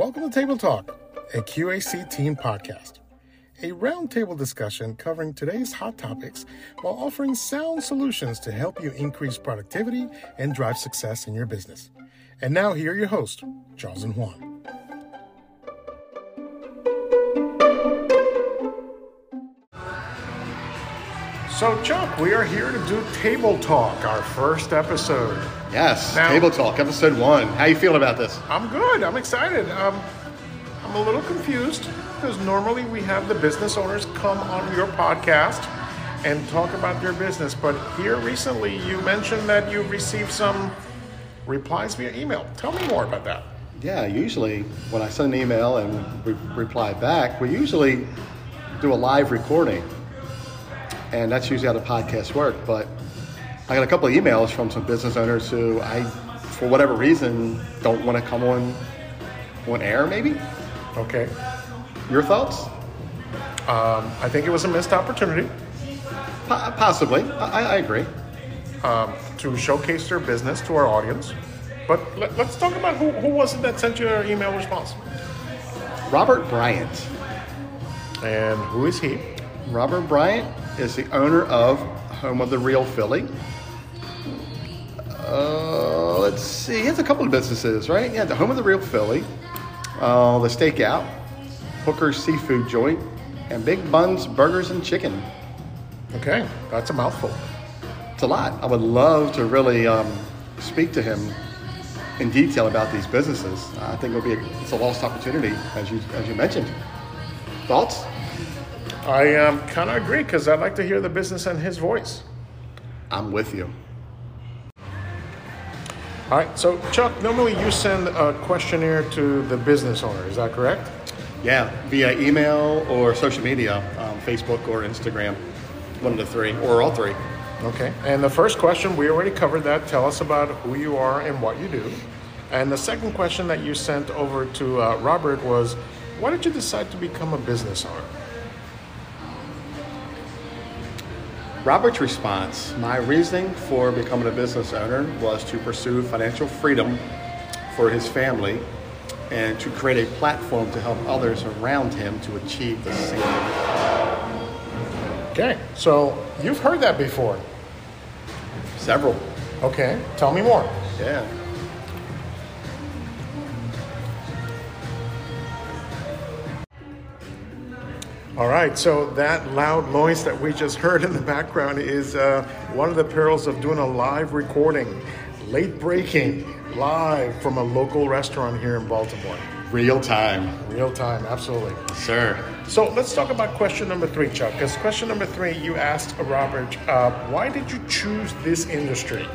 Welcome to Table Talk, a QAC team podcast. A roundtable discussion covering today's hot topics while offering sound solutions to help you increase productivity and drive success in your business. And now, here are your hosts, Charles and Juan. So, Chuck, we are here to do Table Talk, our first episode. Yes, Now- Table Talk, episode one. How you feeling about this? I'm good. I'm excited. Um, I'm a little confused because normally we have the business owners come on your podcast and talk about their business. But here recently, you mentioned that you received some replies via email. Tell me more about that. Yeah, usually when I send an email and we reply back, we usually do a live recording. And that's usually how the podcasts work. But I got a couple of emails from some business owners who I, for whatever reason, don't want to come on on air, maybe? Okay. Your thoughts? Um, I think it was a missed opportunity Po- possibly. I, I agree. um, to showcase their business to our audience. But let, us talk about who, who was it that sent you an email response Robert Bryant. and who is he? Robert Bryant is the owner of Home of the Real Philly. Uh, let's see, he has a couple of businesses, right? Yeah, the Home of the Real Philly, uh, the Stakeout, Hooker's Seafood Joint, and Big Buns Burgers and Chicken. Okay, that's a mouthful. It's a lot. I would love to really um, speak to him in detail about these businesses. I think it would be a, it's a lost opportunity, as you as you mentioned. Thoughts? I um, kind of agree because I'd like to hear the business and his voice. I'm with you. All right, so Chuck, normally you send a questionnaire to the business owner, is that correct? Yeah, via email or social media, um, Facebook or Instagram, one of the three, or all three. Okay, and the first question, we already covered that. Tell us about who you are and what you do. And the second question that you sent over to uh, Robert was, why did you decide to become a business owner? Robert's response My reasoning for becoming a business owner was to pursue financial freedom for his family and to create a platform to help others around him to achieve the same. Okay, so you've heard that before. Several. Okay, tell me more. Yeah. All right, so that loud noise that we just heard in the background is uh, one of the perils of doing a live recording, late breaking, live from a local restaurant here in Baltimore. Real time. Real time, absolutely. Sir. So let's talk about question number three, Chuck. Because question number three, you asked Robert, uh, why did you choose this industry?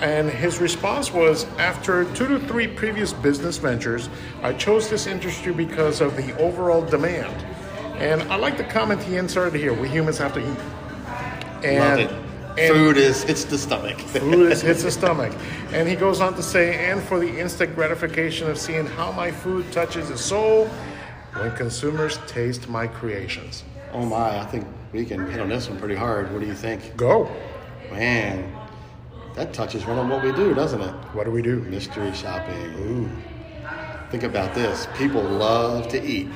And his response was, after two to three previous business ventures, I chose this industry because of the overall demand. And I like the comment he inserted here: we humans have to eat. And, and Food is, it's the stomach. food is, hits the stomach. And he goes on to say, and for the instant gratification of seeing how my food touches the soul when consumers taste my creations. oh my, I think we can hit on this one pretty hard. What do you think? Go. Man, that touches one on what we do, doesn't it? What do we do? Mystery shopping. Ooh. Think about this. People love to eat,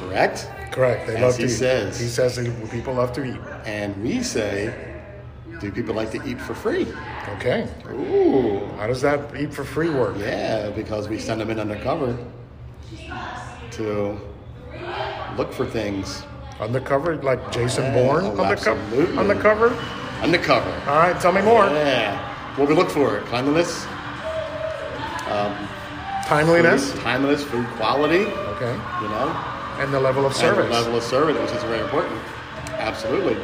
correct? Correct. They As love he to eat. says. He says that people love to eat. And we say, do people like to eat for free? Okay. Ooh. How does that eat for free work? Yeah, because we send them in undercover to look for things. Undercover, like Jason Yeah, Bourne oh, undercover. absolutely. Undercover. Undercover. All right. Tell me more. Yeah. What we look for? Cleanliness, um, Timeliness. food, timeliness, food quality, Okay. you know, And the level of and service. the level of service, which is very important. Absolutely.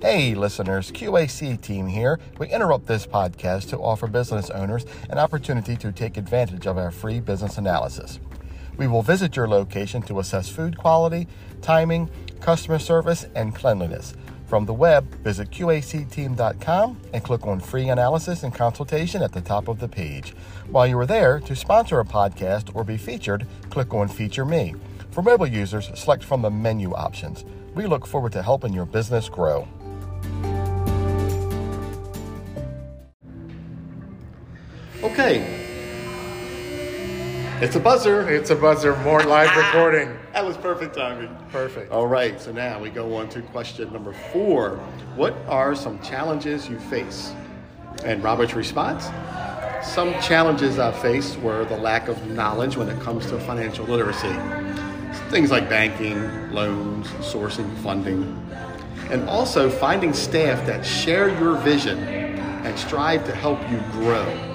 Hey, listeners, QAC team here. We interrupt this podcast to offer business owners an opportunity to take advantage of our free business analysis. We will visit your location to assess food quality, timing, customer service, and cleanliness. From the web, visit QACteam.com and click on free analysis and consultation at the top of the page. While you are there, to sponsor a podcast or be featured, click on Feature Me. For mobile users, select from the menu options. We look forward to helping your business grow. Okay, it's a buzzer. It's a buzzer, more live recording. That was perfect timing. Perfect. All right, so now we go on to question number four. What are some challenges you face? And Robert's response Some challenges I faced were the lack of knowledge when it comes to financial literacy. Things like banking, loans, sourcing, funding, and also finding staff that share your vision and strive to help you grow.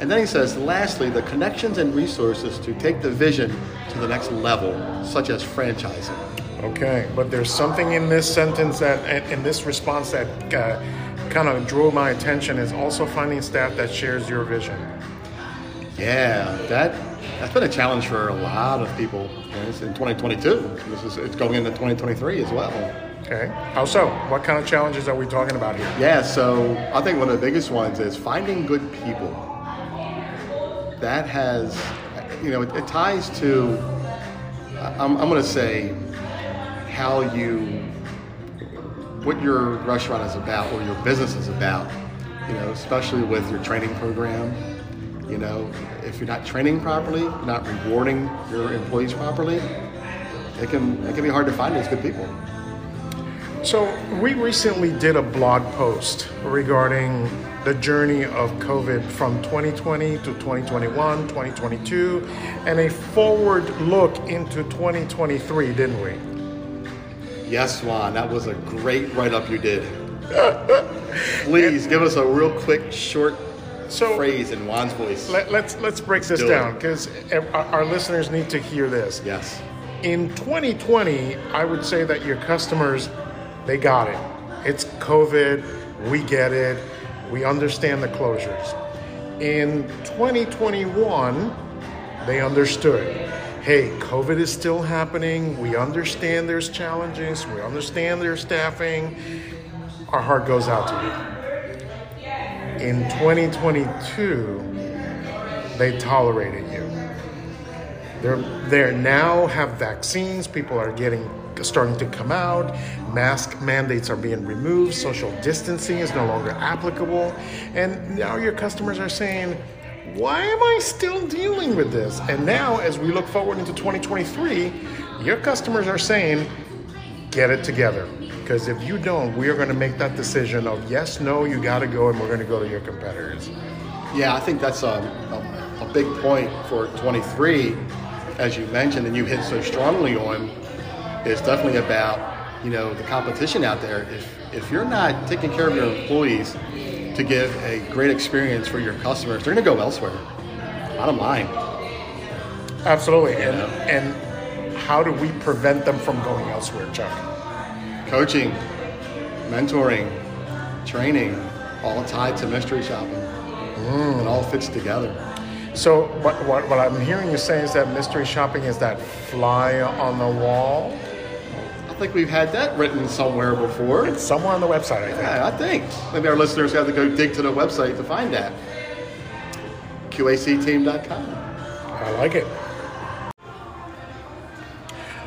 And then he says, lastly, the connections and resources to take the vision to the next level, such as franchising. Okay, but there's something in this sentence that, in this response that uh, kind of drew my attention is also finding staff that shares your vision. Yeah, that that's been a challenge for a lot of people in 2022. This is it's going into 2023 as well. Okay, how so? What kind of challenges are we talking about here? Yeah, so I think one of the biggest ones is finding good people. That has, you know, it, it ties to. I'm, I'm going to say how you, what your restaurant is about or your business is about. You know, especially with your training program. You know, if you're not training properly, not rewarding your employees properly, it can it can be hard to find those good people. So we recently did a blog post regarding the journey of COVID from 2020 to 2021, 2022, and a forward look into 2023, didn't we? Yes, Juan, that was a great write up you did. Please give us a real quick, short so, phrase in Juan's voice. Let, us let's, let's break this Do down because our listeners need to hear this. Yes. In 2020, I would say that your customers, they got it. It's COVID. We get it. We understand the closures. In 2021, they understood. Hey, COVID is still happening. We understand there's challenges. We understand there's staffing. Our heart goes out to you in 2022, they tolerated you. They're, they now have vaccines. People are getting starting to come out. Mask mandates are being removed. Social distancing is no longer applicable. And now your customers are saying, why am I still dealing with this? And now, as we look forward into 2023, your customers are saying, get it together. Because if you don't, we are going to make that decision of yes, no, you got to go, and we're going to go to your competitors. Yeah, I think that's a, a, a big point for 23, as you mentioned, and you hit so strongly on. Is definitely about you know the competition out there. If if you're not taking care of your employees to give a great experience for your customers, they're going to go elsewhere. Bottom line. Absolutely, and and how do we prevent them from going elsewhere, Chuck? coaching, mentoring, training, all tied to mystery shopping. Mm. It all fits together. So, what, what, what I'm hearing you say is that mystery shopping is that fly on the wall? I think we've had that written somewhere before. It's somewhere on the website, I think. Yeah, I think. Maybe our listeners have to go dig to the website to find that. QACteam.com. I like it.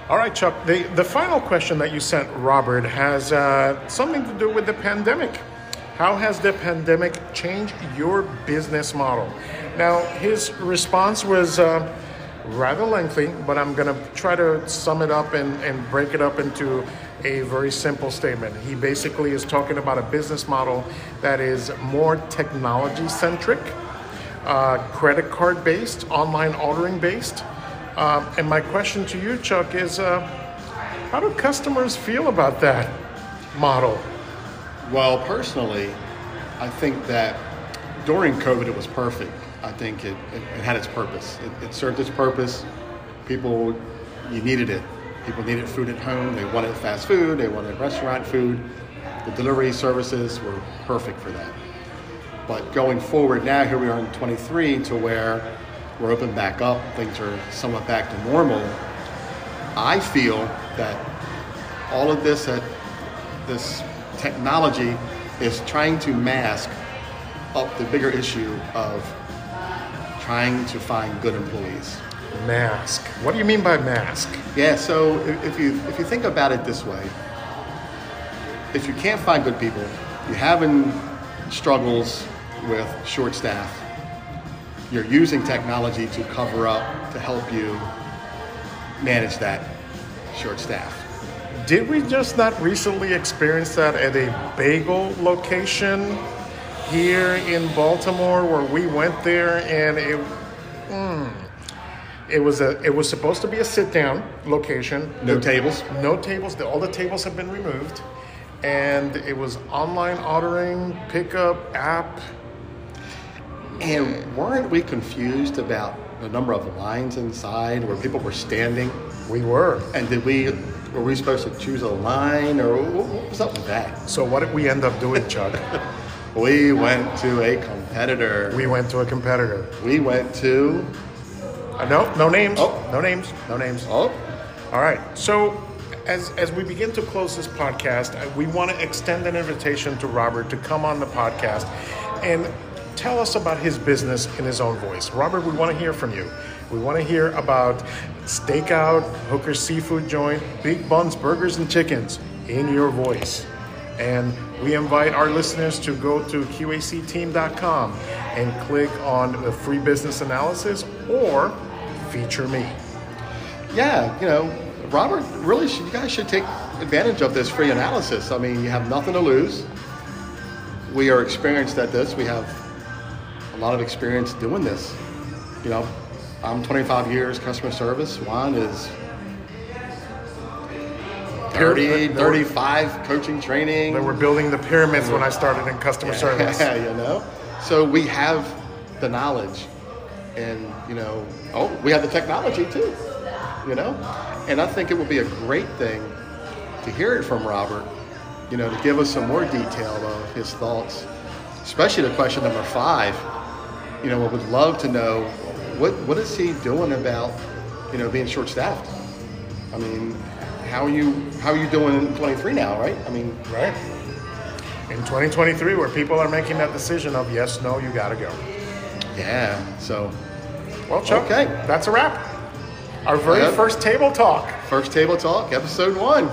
All right, Chuck. The, the final question that you sent Robert has uh, something to do with the pandemic. How has the pandemic changed your business model? Now, his response was uh, rather lengthy, but I'm going to try to sum it up and, and break it up into a very simple statement. He basically is talking about a business model that is more technology centric, uh, credit card based, online ordering based um, and my question to you, Chuck, is uh, how do customers feel about that model? Well, personally, I think that during COVID it was perfect. I think it, it, it had its purpose. It, it, served its purpose. People, you needed it. People needed food at home. They wanted fast food. They wanted restaurant food. The delivery services were perfect for that. But going forward now, here we are in 23 to where we're open back up, things are somewhat back to normal. I feel that all of this, this technology is trying to mask up the bigger issue of trying to find good employees. Mask. What do you mean by mask? Yeah, so if you if you think about it this way, if you can't find good people, you're having struggles with short staff, you're using technology to cover up to help you manage that short staff. Did we just not recently experience that at a bagel location here in Baltimore where we went there and it mm, it was a it was supposed to be a sit down location. No The- tables? No tables. The, all the tables have been removed. And it was online ordering, pickup, app. And weren't we confused about the number of lines inside where people were standing? We were. And did we were we supposed to choose a line or what what was up with that? So what did we end up doing, Chuck? We went to a competitor. we went to a competitor. We went to Uh, no, no names. Oh. No names. No names. oh All right. So, as as we begin to close this podcast, uh, we want to extend an invitation to Robert to come on the podcast and tell us about his business in his own voice. Robert, we want to hear from you. We want to hear about Stakeout, Hooker Seafood Joint, Big Buns Burgers and Chickens in your voice. And we invite our listeners to go to QACteam.com and click on the free business analysis or feature me. yeah, you know, Robert, really, should, you guys should take advantage of this free analysis. I mean, you have nothing to lose. We are experienced at this. We have a lot of experience doing this. You know, I'm 25 years customer service. Juan is 30, 35 coaching training. They were building the pyramids when I started in customer service. Yeah, you know. So we have the knowledge, and you know, oh, we have the technology too. You know, and I think it would be a great thing to hear it from Robert. You know, to give us some more detail of his thoughts, especially the question number five. You know, I would love to know what what is he doing about you know being short staffed. I mean, how are you how are you doing in 23 now, right? I mean, Right? In 2023, where people are making that decision of yes, no, you gotta go. yeah. So Well, Chuck, Okay. that's a wrap. Our very Yep. first table talk, First Table Talk, episode one.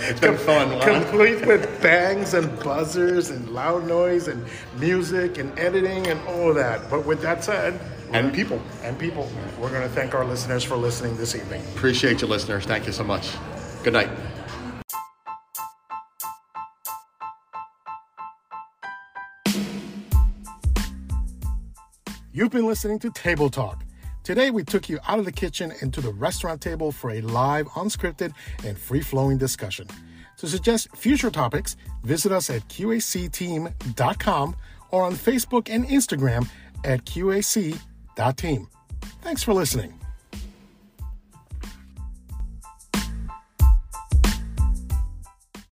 It's been fun, complete with bangs and buzzers and loud noise and music and editing and all of that. But with that said, And people. and people, we're gonna thank our listeners for listening this evening. Appreciate you, listeners. Thank you so much. Good night. You've been listening to Table Talk. Today, we took you out of the kitchen into the restaurant table for a live, unscripted, and free flowing discussion. To suggest future topics, visit us at QACteam.com or on Facebook and Instagram at QAC.team. Thanks for listening.